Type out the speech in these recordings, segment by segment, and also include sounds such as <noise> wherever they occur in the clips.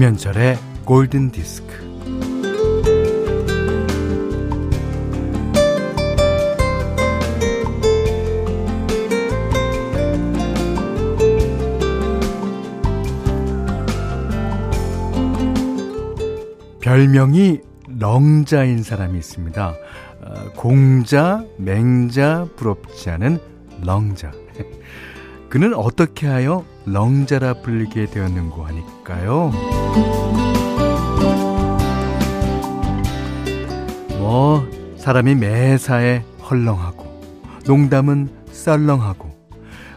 김현철의 골든 디스크. 별명이 렁자인 사람이 있습니다. 어, 공자, 맹자, 부럽지 않은 렁자. <laughs> 그는 어떻게 하여 렁자라 불리게 되었는고 하니까요. 뭐 사람이 매사에 헐렁하고 농담은 썰렁하고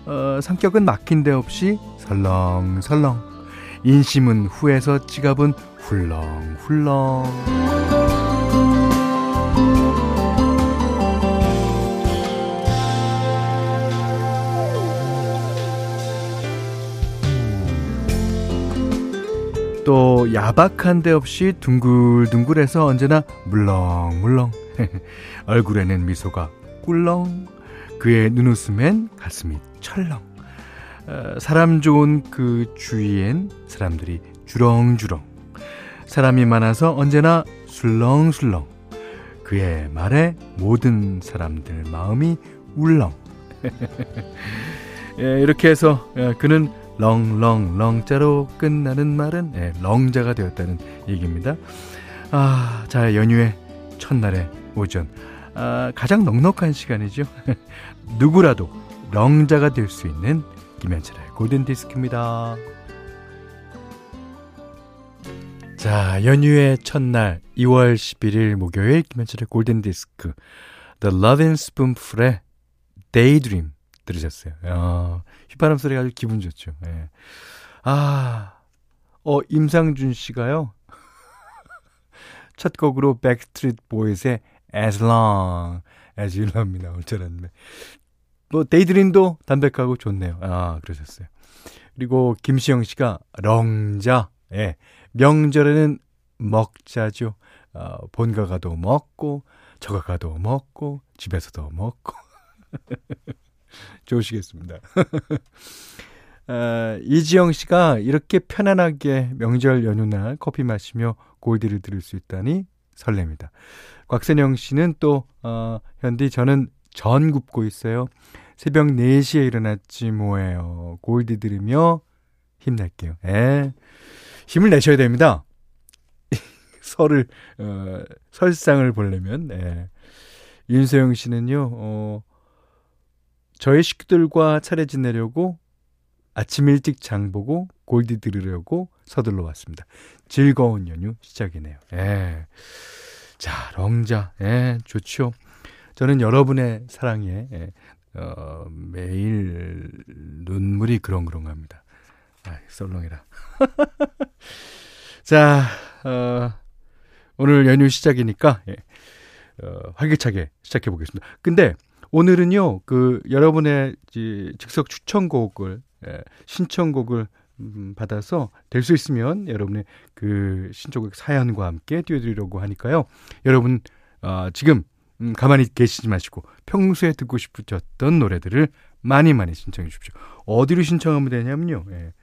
어, 성격은 막힌 데 없이 설렁설렁 인심은 후에서 지갑은 훌렁훌렁 또 야박한 데 없이 둥글둥글해서 언제나 물렁물렁 <laughs> 얼굴에는 미소가 꿀렁 그의 눈웃음엔 가슴이 철렁. 어, 사람 좋은 그 주위엔 사람들이 주렁주렁. 사람이 많아서 언제나 술렁술렁. 그의 말에 모든 사람들 마음이 울렁. <laughs> 예, 이렇게 해서 예, 그는 렁렁 렁자로 끝나는 말은 네, 렁자가 되었다는 얘기입니다. 아, 자 연휴의 첫날의 오전 아, 가장 넉넉한 시간이죠. <laughs> 누구라도 렁자가 될 수 있는 김현철의 골든 디스크입니다. 자, 연휴의 첫날 2월 11일 목요일 김현철의 골든 디스크 The Loving Spoonful의 Daydream 들으셨어요. 야, 휘파람 소리가 아주 기분 좋죠. 예. 아, 어, 임상준 씨가요. <laughs> 첫 곡으로 백스트리트 보이스의 As Long As You Love Me 나올 줄 알았는데. 뭐, Daydream도 담백하고 좋네요. 아, 그러셨어요. 그리고 김시영 씨가 먹자. 예. 명절에는 먹자죠. 어, 본가 가도 먹고, 저가 가도 먹고, 집에서도 먹고. <laughs> 좋으시겠습니다. 아, <laughs> 이지영 씨가 이렇게 편안하게 명절 연휴날 커피 마시며 골디를 들을 수 있다니 설렙니다. 곽선영 씨는 또, 어, 현디 저는 전 굽고 있어요. 새벽 4시에 일어났지 뭐예요. 골디 들으며 힘낼게요. 에 힘을 내셔야 됩니다. <laughs> 설을, 어, 설상을 보려면, 예. 윤소영 씨는요, 어, 저희 식구들과 차례 지내려고 아침 일찍 장 보고 골디 들으려고 서둘러 왔습니다. 즐거운 연휴 시작이네요. 예. 자, 렁자. 예, 좋죠. 저는 여러분의 사랑에 예, 어, 매일 눈물이 그렁그렁합니다. 아, 썰렁이라. <laughs> 자, 어, 오늘 연휴 시작이니까 예, 어, 활기차게 시작해 보겠습니다. 근데 오늘은요, 그, 여러분의 즉석 추천곡을, 예, 신청곡을 음, 받아서 될 수 있으면 여러분의 그 신청곡 사연과 함께 띄워드리려고 하니까요. 여러분, 어, 지금, 음, 가만히 계시지 마시고 평소에 듣고 싶으셨던 노래들을 많이 많이 신청해 주십시오. 어디로 신청하면 되냐면요. 예.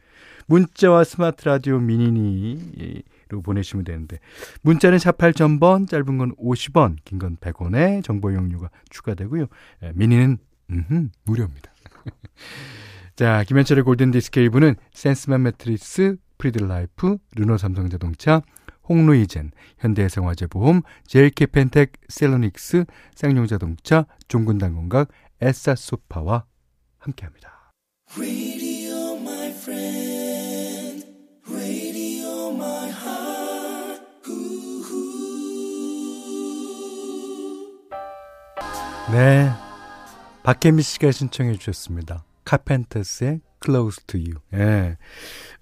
문자와 스마트 라디오 미니로 보내시면 되는데. 문자는 샵 8000번 짧은 건 50원 긴 건 100원에 정보 이용료가 추가되고요. 예, 미니는 음흠, 무료입니다. <laughs> 자 김현철의 골든디스크 1부는 센스맘 매트리스 프리드라이프 르노 삼성자동차 홍루이젠 현대해상화재보험 JLK펜텍 셀러닉스 쌍용자동차 종군당건각 에싸소파와 함께합니다. 네. 박혜미 씨가 신청해 주셨습니다. 카펜터스의 Close to You. 예.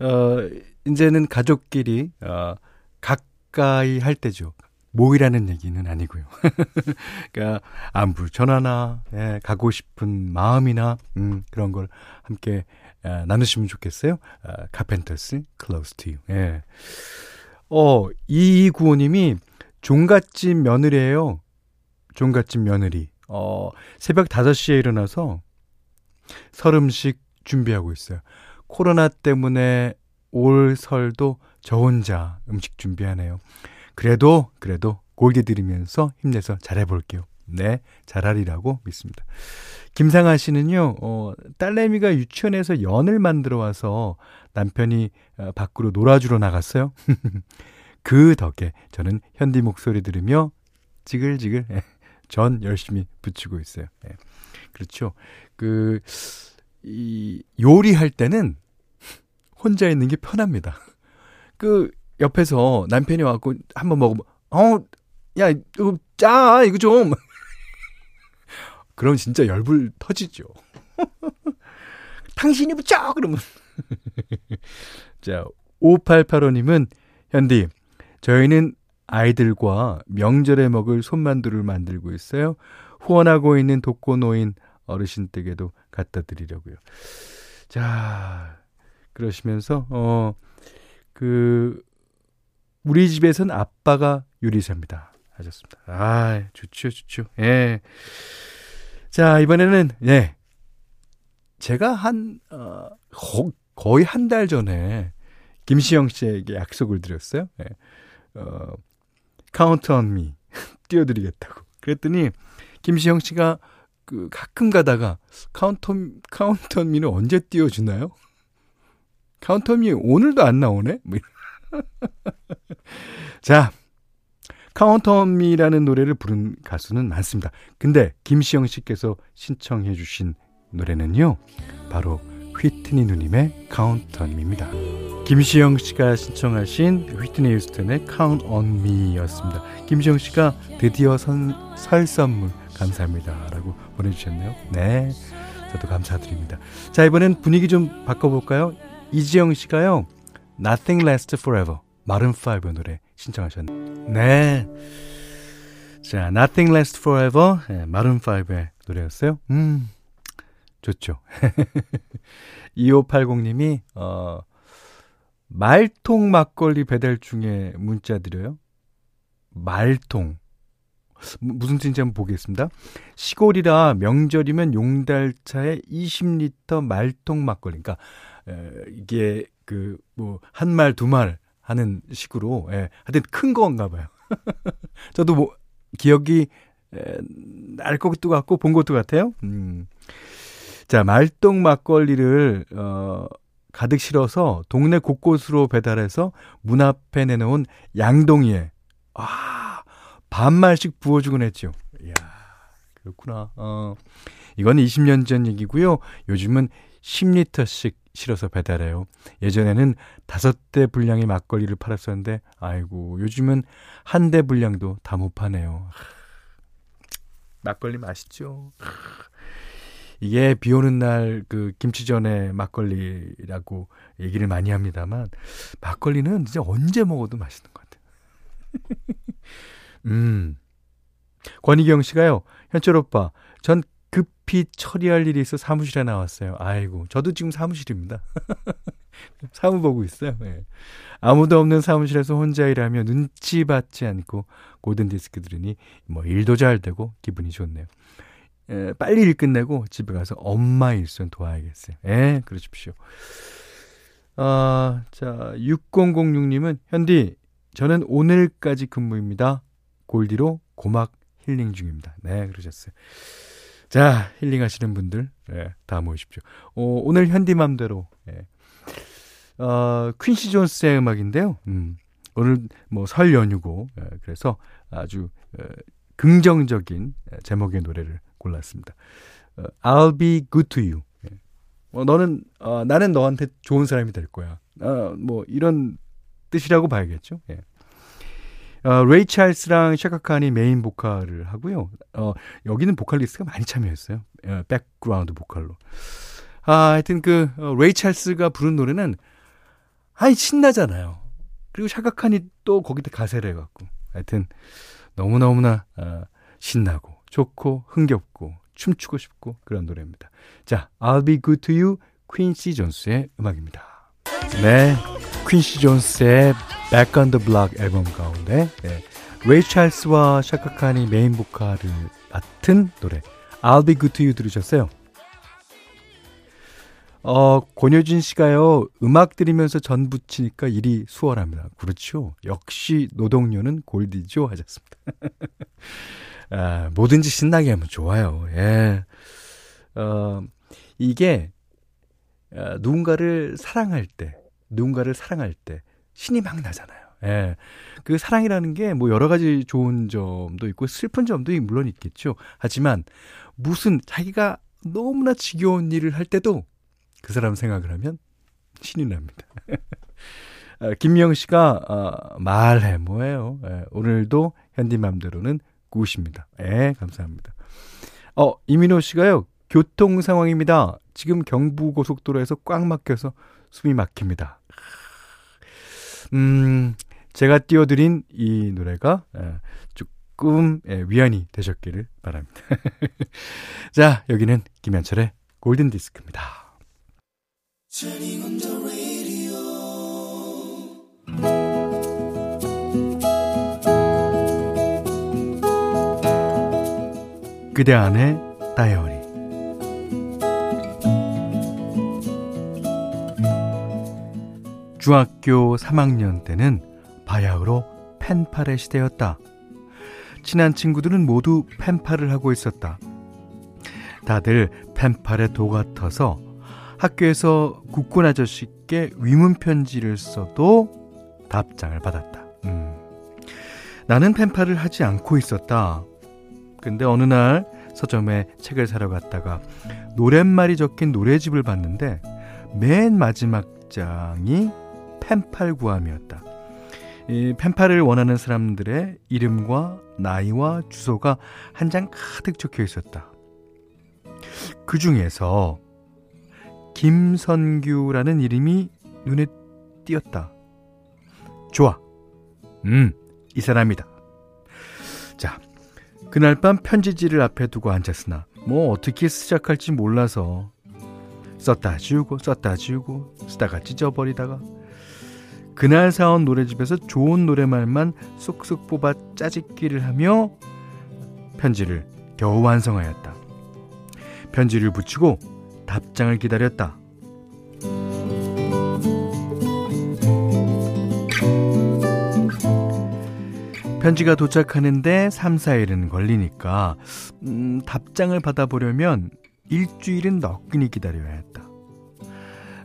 어, 이제는 가족끼리, 어, 가까이 할 때죠. 모이라는 얘기는 아니고요. <laughs> 그러니까 안부 전화나 예, 가고 싶은 마음이나 음, 그런 걸 함께 아, 나누시면 좋겠어요. 아, 카펜터스 Close to You. 예. 어, 이구호님이 종갓집 며느리예요. 종갓집 며느리. 어, 새벽 5시에 일어나서 설 음식 준비하고 있어요. 코로나 때문에 올 설도 저 혼자 음식 준비하네요. 그래도, 그래도 골디 들으면서 힘내서 잘해볼게요. 네, 잘하리라고 믿습니다. 김상아 씨는요, 어, 딸내미가 유치원에서 연을 만들어 와서 남편이 어, 밖으로 놀아주러 나갔어요. <laughs> 그 덕에 저는 현디 목소리 들으며 지글지글 예, 전 열심히 붙이고 있어요. 예. 그렇죠. 그, 이, 요리할 때는 혼자 있는 게 편합니다. 그, 옆에서 남편이 와갖고 한번 먹으면, 어, 야, 이거 짜, 이거 좀. <laughs> 그럼 진짜 열불 터지죠. <laughs> 당신이 붙여! 그러면. <laughs> 자, 5885님은, 현디, 저희는 아이들과 명절에 먹을 손만두를 만들고 있어요. 후원하고 있는 독거노인 어르신 댁에도 갖다 드리려고요. 자, 그러시면서, 어, 그, 우리 집에선 아빠가 요리사입니다. 하셨습니다. 아, 좋죠, 좋죠. 예. 자, 이번에는, 예. 제가 한, 어, 거의 한 달 전에 김시영 씨에게 약속을 드렸어요. 예. 어, Count On Me. 띄워드리겠다고. 그랬더니, 김시영 씨가 그 가끔 가다가 Count, Count On Me는 언제 띄워 주나요? Count On Me 오늘도 안 나오네? 뭐 <laughs> 자, Count On Me라는 노래를 부른 가수는 많습니다. 근데 김시영 씨께서 신청해 주신 노래는요. 바로 휘트니 누님의 Count On Me입니다. 김시영 씨가 신청하신 휘트니 휴스턴의 Count on Me였습니다. 김시영 씨가 드디어 선, 설 선물 감사합니다. 라고 보내주셨네요. 네. 저도 감사드립니다. 자, 이번엔 분위기 좀 바꿔볼까요? 이지영 씨가요. Nothing Lasts Forever. 마른5 노래 신청하셨네요. 네. 자, Nothing Lasts Forever. 네, 마른5의 노래였어요. 음, 좋죠. <laughs> 2580님이, 어, 말통 막걸리 배달 중에 문자 드려요. 말통. 무슨 뜻인지 한번 보겠습니다. 시골이라 명절이면 용달차에 20리터 말통 막걸리. 그러니까, 에, 이게 그, 뭐, 한 말, 두 말, 하는 식으로, 예, 하여튼 큰 건가 봐요. <laughs> 저도 뭐, 기억이, 에, 날 것도 같고, 본 것도 같아요. 음. 자, 말똥 막걸리를, 어, 가득 실어서 동네 곳곳으로 배달해서 문 앞에 내놓은 양동이에, 아, 반말씩 부어주곤 했죠. 이야, 그렇구나. 어, 이건 20년 전 얘기고요. 요즘은 10리터씩 실어서 배달해요. 예전에는 다섯 대 분량의 막걸리를 팔았었는데, 아이고, 요즘은 한 대 분량도 다 못 파네요. 막걸리 맛있죠. 이게 비 오는 날 그 김치전에 막걸리라고 얘기를 많이 합니다만, 막걸리는 진짜 언제 먹어도 맛있는 것 같아요. <laughs> 음. 권희경 씨가요, 현철 오빠, 전 급히 처리할 일이 있어 사무실에 나왔어요. 아이고, 저도 지금 사무실입니다. <laughs> 사무 보고 있어요. 네. 아무도 없는 사무실에서 혼자 일하며 눈치 받지 않고 고든 디스크 들으니 뭐 일도 잘 되고 기분이 좋네요. 에, 빨리 일 끝내고 집에 가서 엄마 일손 도와야겠어요. 예, 그러십시오. 아, 자, 6006님은 현디, 저는 오늘까지 근무입니다. 골디로 고막 힐링 중입니다. 네, 그러셨어요. 자, 힐링하시는 분들, 예, 다 모이십시오. 어, 오늘 현디맘대로, 예. 어, 퀸시 존스의 음악인데요. 음, 오늘 뭐 설 연휴고, 예, 그래서 아주 예, 긍정적인 예, 제목의 노래를 골랐습니다. 어, I'll be good to you. 예. 어, 너는, 어, 나는 너한테 좋은 사람이 될 거야. 어, 뭐, 이런 뜻이라고 봐야겠죠. 예. 어, 레이 찰스랑 샤카칸이 메인 보컬을 하고요. 어, 여기는 보컬리스트가 많이 참여했어요. 어, 백그라운드 보컬로. 아, 하여튼 그 어, 레이 찰스가 부른 노래는 아이 신나잖아요. 그리고 샤카칸이 또 거기다 가세를 해갖고 하여튼 너무너무나 어, 신나고 좋고 흥겹고 춤추고 싶고 그런 노래입니다. 자, I'll be good to you 퀸시 존스의 음악입니다. 네. 퀸시 존스의 Back on the Block 앨범 가운데 네, 레이 찰스와 샤카칸이 메인 보컬을 맡은 노래 I'll Be Good To You 들으셨어요. 어, 권효진 씨가요, 음악 들으면서 전 부치니까 일이 수월합니다. 그렇죠. 역시 노동요는 골디죠. 하셨습니다. <laughs> 아, 뭐든지 신나게 하면 좋아요. 예. 어, 이게, 어, 누군가를 사랑할 때, 누군가를 사랑할 때, 신이 막 나잖아요. 예. 그 사랑이라는 게 뭐 여러 가지 좋은 점도 있고 슬픈 점도 물론 있겠죠. 하지만 무슨 자기가 너무나 지겨운 일을 할 때도 그 사람 생각을 하면 신이 납니다. <laughs> 아, 김미영 씨가 어, 말해 뭐예요. 예, 오늘도 현디맘대로는 굿입니다. 예, 감사합니다. 어, 이민호 씨가요. 교통 상황입니다. 지금 경부고속도로에서 꽉 막혀서 숨이 막힙니다. 음, 제가 띄워드린 이 노래가 예, 조금 예, 위안이 되셨기를 바랍니다. <laughs> 자, 여기는 김현철의 골든 디스크입니다. 그대 안의 다이어리 중학교 3학년 때는 바야흐로 펜팔의 시대였다. 친한 친구들은 모두 펜팔을 하고 있었다. 다들 펜팔에 도 같아서 학교에서 국군 아저씨께 위문 편지를 써도 답장을 받았다. 음. 나는 펜팔을 하지 않고 있었다. 근데 어느 날 서점에 책을 사러 갔다가 노랫말이 적힌 노래집을 봤는데 맨 마지막 장이 펜팔 구함이었다. 이 펜팔을 원하는 사람들의 이름과 나이와 주소가 한 장 가득 적혀 있었다. 그 중에서 김선규라는 이름이 눈에 띄었다. 좋아. 음, 이 사람이다. 자, 그날 밤 편지지를 앞에 두고 앉았으나 뭐 어떻게 시작할지 몰라서 썼다 지우고 썼다 지우고 쓰다가 찢어버리다가 그날 사온 노래집에서 좋은 노래말만 쏙쏙 뽑아 짜집기를 하며 편지를 겨우 완성하였다. 편지를 붙이고 답장을 기다렸다. 편지가 도착하는데 3, 4일은 걸리니까 음, 답장을 받아보려면 일주일은 너끈히 기다려야 했다.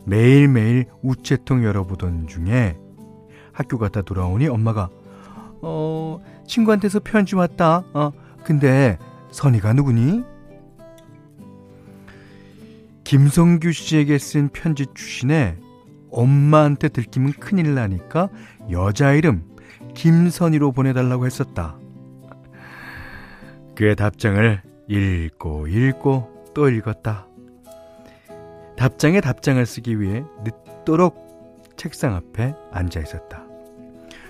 매일매일 우체통 열어보던 중에 학교 갔다 돌아오니 엄마가 어 친구한테서 편지 왔다. 어 근데 선이가 누구니? 김성규 씨에게 쓴 편지 출신에 엄마한테 들키면 큰일 나니까 여자 이름 김선희로 보내달라고 했었다. 그의 답장을 읽고 읽고 또 읽었다. 답장에 답장을 쓰기 위해 늦도록 책상 앞에 앉아 있었다.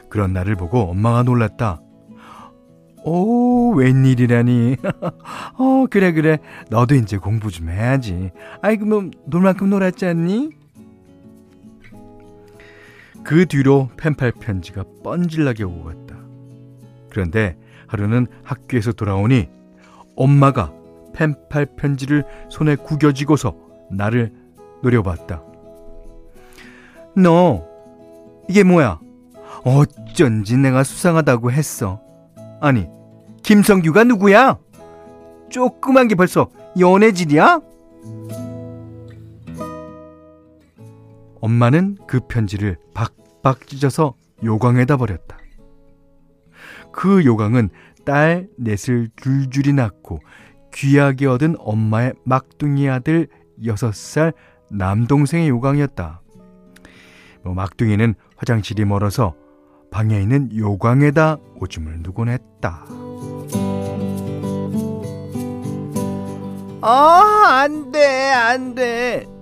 그런 나를 보고 엄마가 놀랐다. 오, 웬일이라니. <laughs> 어, 그래, 그래. 너도 이제 공부 좀 해야지. 아이, 그럼 놀 만큼 놀았지 않니? 그 뒤로 펜팔 편지가 뻔질나게 오고 갔다. 그런데 하루는 학교에서 돌아오니 엄마가 펜팔 편지를 손에 구겨쥐고서 나를 노려봤다. 너, 이게 뭐야? 어쩐지 내가 수상하다고 했어. 아니, 김성규가 누구야? 조그만 게 벌써 연애질이야? 엄마는 그 편지를 박박 찢어서 요강에다 버렸다. 그 요강은 딸 넷을 줄줄이 낳고 귀하게 얻은 엄마의 막둥이 아들 6살 남동생의 요강이었다. 뭐 막둥이는 화장실이 멀어서 방에 있는 요광에다 오줌을 누곤 했다. 아, 안 돼, 안 돼.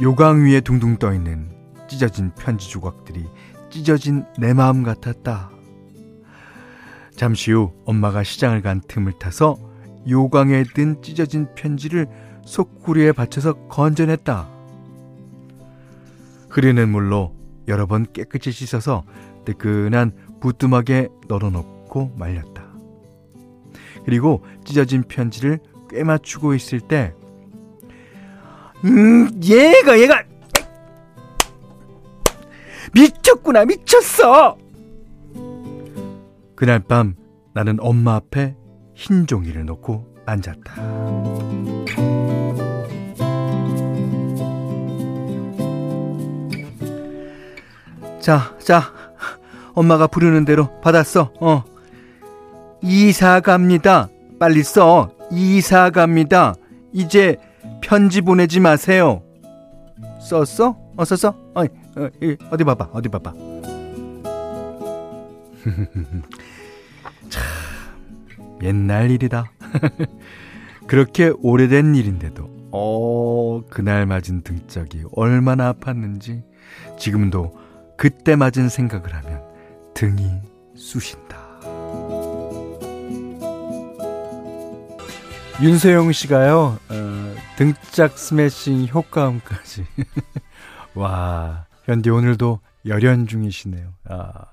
요강 위에 둥둥 떠 있는 찢어진 편지 조각들이 찢어진 내 마음 같았다. 잠시 후 엄마가 시장을 간 틈을 타서 요강에 든 찢어진 편지를 속구리에 받쳐서 건져냈다. 흐르는 물로 여러 번 깨끗이 씻어서 뜨끈한 부뚜막에 널어놓고 말렸다. 그리고 찢어진 편지를 꿰맞추고 있을 때 음, 얘가, 얘가! 미쳤구나, 미쳤어! 그날 밤 나는 엄마 앞에 흰 종이를 놓고 앉았다. 자, 자, 엄마가 부르는 대로 받았어. 어. 이사 갑니다. 빨리 써. 이사 갑니다. 이제 편지 보내지 마세요. 썼어? 어, 썼어? 어, 어, 어디 봐봐, 어디 봐봐. <laughs> 참, 옛날 일이다. <laughs> 그렇게 오래된 일인데도, 어, 그날 맞은 등짝이 얼마나 아팠는지, 지금도 그때 맞은 생각을 하면 등이 쑤신다. 윤소영 씨가요, 어, 등짝 스매싱 효과음까지. <laughs> 와, 현디 오늘도 열연 중이시네요. 아.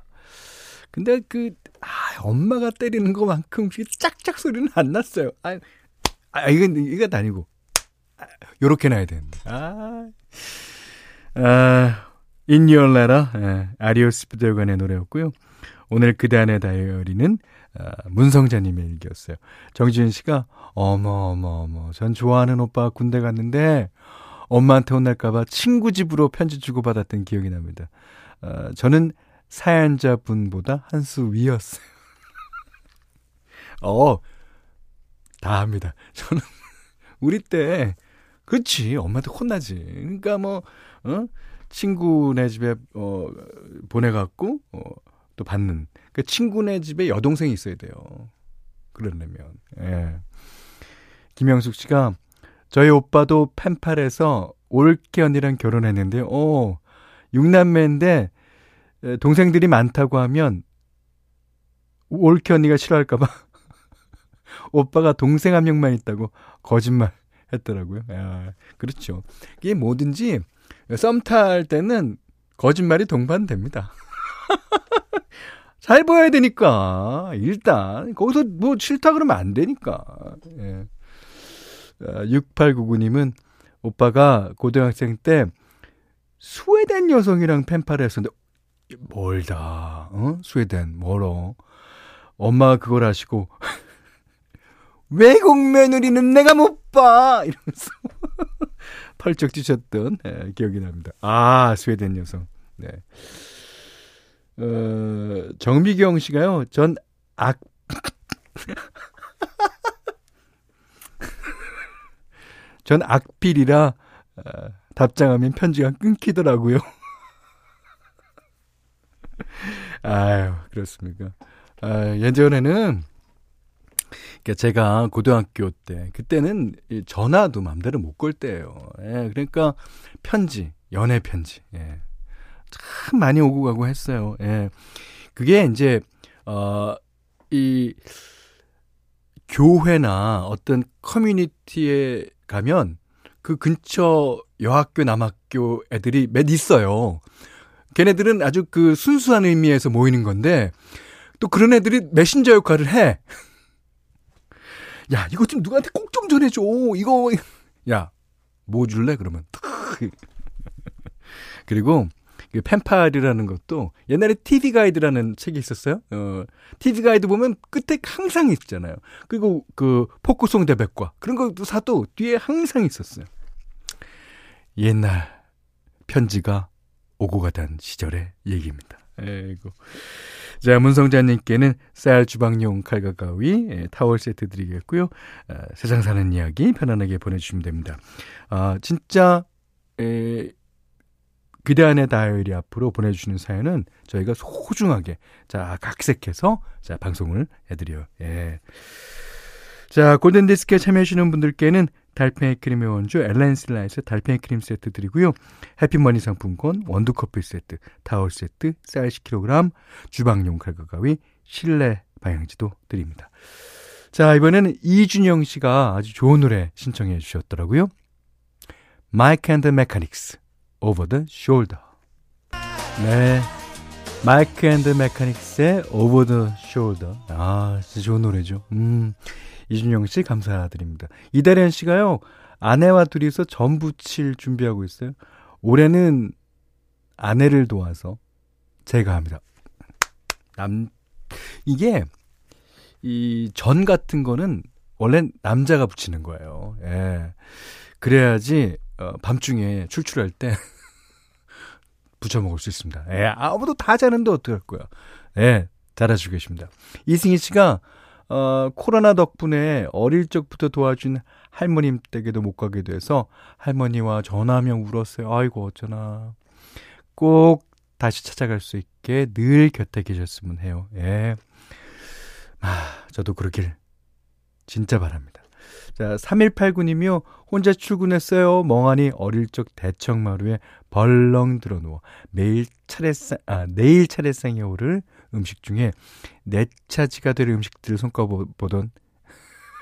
근데 그, 아, 엄마가 때리는 것만큼 짝짝 소리는 안 났어요. 아, 아 이건, 이건 아니고. 아, 요렇게 나야 되는데. 아, 아, In Your Letter, 예, 아리오스 부대관의 노래였고요. 오늘 그대 안의 다이어리는 아, 문성자님의 일기였어요. 정지은 씨가 어머 어머 어머 전 좋아하는 오빠 군대 갔는데 엄마한테 혼날까봐 친구 집으로 편지 주고 받았던 기억이 납니다. 아, 저는 사연자분보다 한 수 위였어요. <laughs> 어, 다 합니다. 저는 <laughs> 우리 때 그렇지 엄마한테 혼나지. 그러니까 뭐 어? 친구네 집에 어 보내갖고 어, 또 받는. 그 친구네 집에 여동생이 있어야 돼요. 그러려면. 예. 김영숙 씨가 저희 오빠도 펜팔에서 올케 언니랑 결혼했는데, 어, 육남매인데 동생들이 많다고 하면 올케 언니가 싫어할까봐 <laughs> 오빠가 동생 한 명만 있다고 거짓말 했더라고요. 야, 그렇죠. 이게 뭐든지 썸 탈 때는 거짓말이 동반됩니다. <laughs> 잘 보여야 되니까 일단 거기서 뭐 싫다 그러면 안 되니까. 예. 6899님은 아, 오빠가 고등학생 때 스웨덴 여성이랑 펜팔을 했었는데 멀다. 어? 스웨덴 멀어. 엄마가 그걸 아시고 <laughs> 외국 며느리는 내가 못 봐. 이러면서 <laughs> 펄쩍 뛰셨던 예, 기억이 납니다. 아 스웨덴 여성. 네. 어, 정미경 씨가요. 전 악. <laughs> 전 악필이라 어, 답장하면 편지가 끊기더라고요. <laughs> 아유, 그렇습니까. 아, 예전에는 그러니까 제가 고등학교 때 그때는 전화도 맘대로 못 걸 때예요. 예, 그러니까 편지, 연애 편지. 예. 참 많이 오고 가고 했어요. 예. 그게 이제 어 이 교회나 어떤 커뮤니티에 가면 그 근처 여학교 남학교 애들이 몇 있어요. 걔네들은 아주 그 순수한 의미에서 모이는 건데 또 그런 애들이 메신저 역할을 해. 야, 이거 좀 누구한테 꼭 좀 전해줘. 이거, 야, 뭐 줄래? 그러면. <laughs> 그리고 그 펜팔이라는 것도 옛날에 TV 가이드라는 책이 있었어요. 어, TV 가이드 보면 끝에 항상 있잖아요. 그리고 그 포크송 대백과 그런 것도 사도 뒤에 항상 있었어요. 옛날 편지가 오고 가던 시절의 얘기입니다. 에이고. 자, 문성자님께는 쌀 주방용 칼과 가위, 예, 타월 세트 드리겠고요. 아, 세상 사는 이야기 편안하게 보내주시면 됩니다. 아, 진짜, 에, 그대 안의 다이어리 앞으로 보내주시는 사연은 저희가 소중하게, 자, 각색해서, 자, 방송을 해드려요. 예. 자, 골든디스크에 참여하시는 분들께는 달팽이 크림의 원조 엘렌슬라에서 달팽이 크림 세트 드리고요. 해피머니 상품권, 원두커피 세트, 타월 세트, 쌀 10kg, 주방용 칼과 가위, 실내 방향제도 드립니다. 자, 이번에는 이준영 씨가 아주 좋은 노래 신청해 주셨더라고요. And the Mechanics, Over the Shoulder. 네. 마이크 앤드 메카닉스의 Over the Shoulder. 아, 진짜 좋은 노래죠. 음. 이준영 씨 감사드립니다. 이다련 씨가요. 아내와 둘이서 전 부칠 준비하고 있어요. 올해는 아내를 도와서 제가 합니다. 남, 이게, 이 전 같은 거는 원래 남자가 붙이는 거예요. 예. 그래야지, 어, 밤중에 출출할 때, <laughs> 부쳐 먹을 수 있습니다. 예, 아무도 다 자는데 어떡할 거야. 예, 잘하시고 계십니다. 이승희 씨가, 어, 코로나 덕분에 어릴 적부터 도와준 할머님 댁에도 못 가게 돼서 할머니와 전화하며 울었어요. 아이고, 어쩌나. 꼭 다시 찾아갈 수 있게 늘 곁에 계셨으면 해요. 예. 아, 저도 그러길 진짜 바랍니다. 자, 3189님이요. 혼자 출근했어요. 멍하니 어릴 적 대청마루에 벌렁 들어 누워 매일 차례상, 아, 내일 차례상에 오를 음식 중에 내 차지가 될 음식들을 손꼽아보던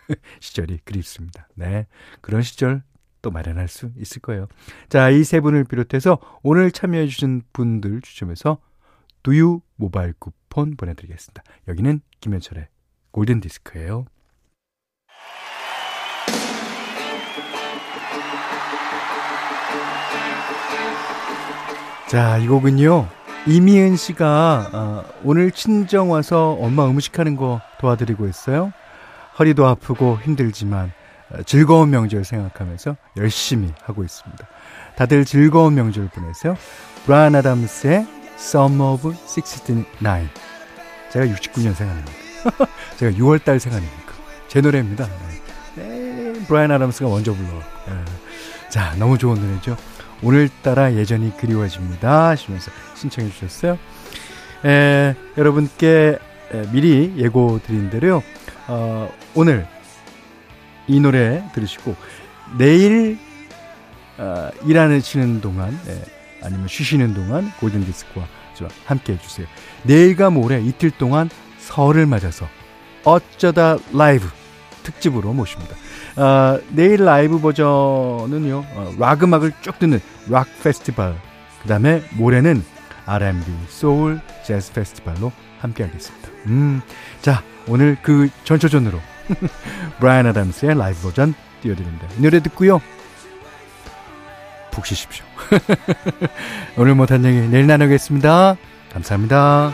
<laughs> 시절이 그립습니다. 네. 그런 시절 또 마련할 수 있을 거예요. 자, 이 세 분을 비롯해서 오늘 참여해주신 분들 추첨해서 두유 모바일 쿠폰 보내드리겠습니다. 여기는 김현철의 골든 디스크예요. 자, 이 곡은요. 이미은 씨가 어, 오늘 친정 와서 엄마 음식하는 거 도와드리고 있어요. 허리도 아프고 힘들지만 어, 즐거운 명절 생각하면서 열심히 하고 있습니다. 다들 즐거운 명절 보내세요. 브라안 아담스의 Summer of 69. 제가 69년 생각합니다. <laughs> 제가 6월달 생각합니까? 제 노래입니다. 네, 네 브라이언 아담스가 먼저 불러. 네. 자, 너무 좋은 노래죠. 오늘따라 예전이 그리워집니다. 하시면서 신청해 주셨어요. 에, 여러분께 에, 미리 예고 드린 대로요. 어, 오늘 이 노래 들으시고 내일 어, 일하시는 동안 예, 아니면 쉬시는 동안 골든 디스크와 함께 해주세요. 내일과 모레 이틀 동안 설을 맞아서 어쩌다 라이브 특집으로 모십니다. 어, 내일 라이브 버전은요, 어, 락 음악을 쭉 듣는 락 페스티벌. 그 다음에 모레는 R&B, 소울, 재즈 페스티벌로 함께 하겠습니다. 음, 자, 오늘 그 전초전으로 <laughs> 브라이언 아담스의 라이브 버전 띄워드립니다. 이 노래 듣고요. 푹 쉬십시오. <laughs> 오늘 못한 얘기 내일 나누겠습니다. 감사합니다.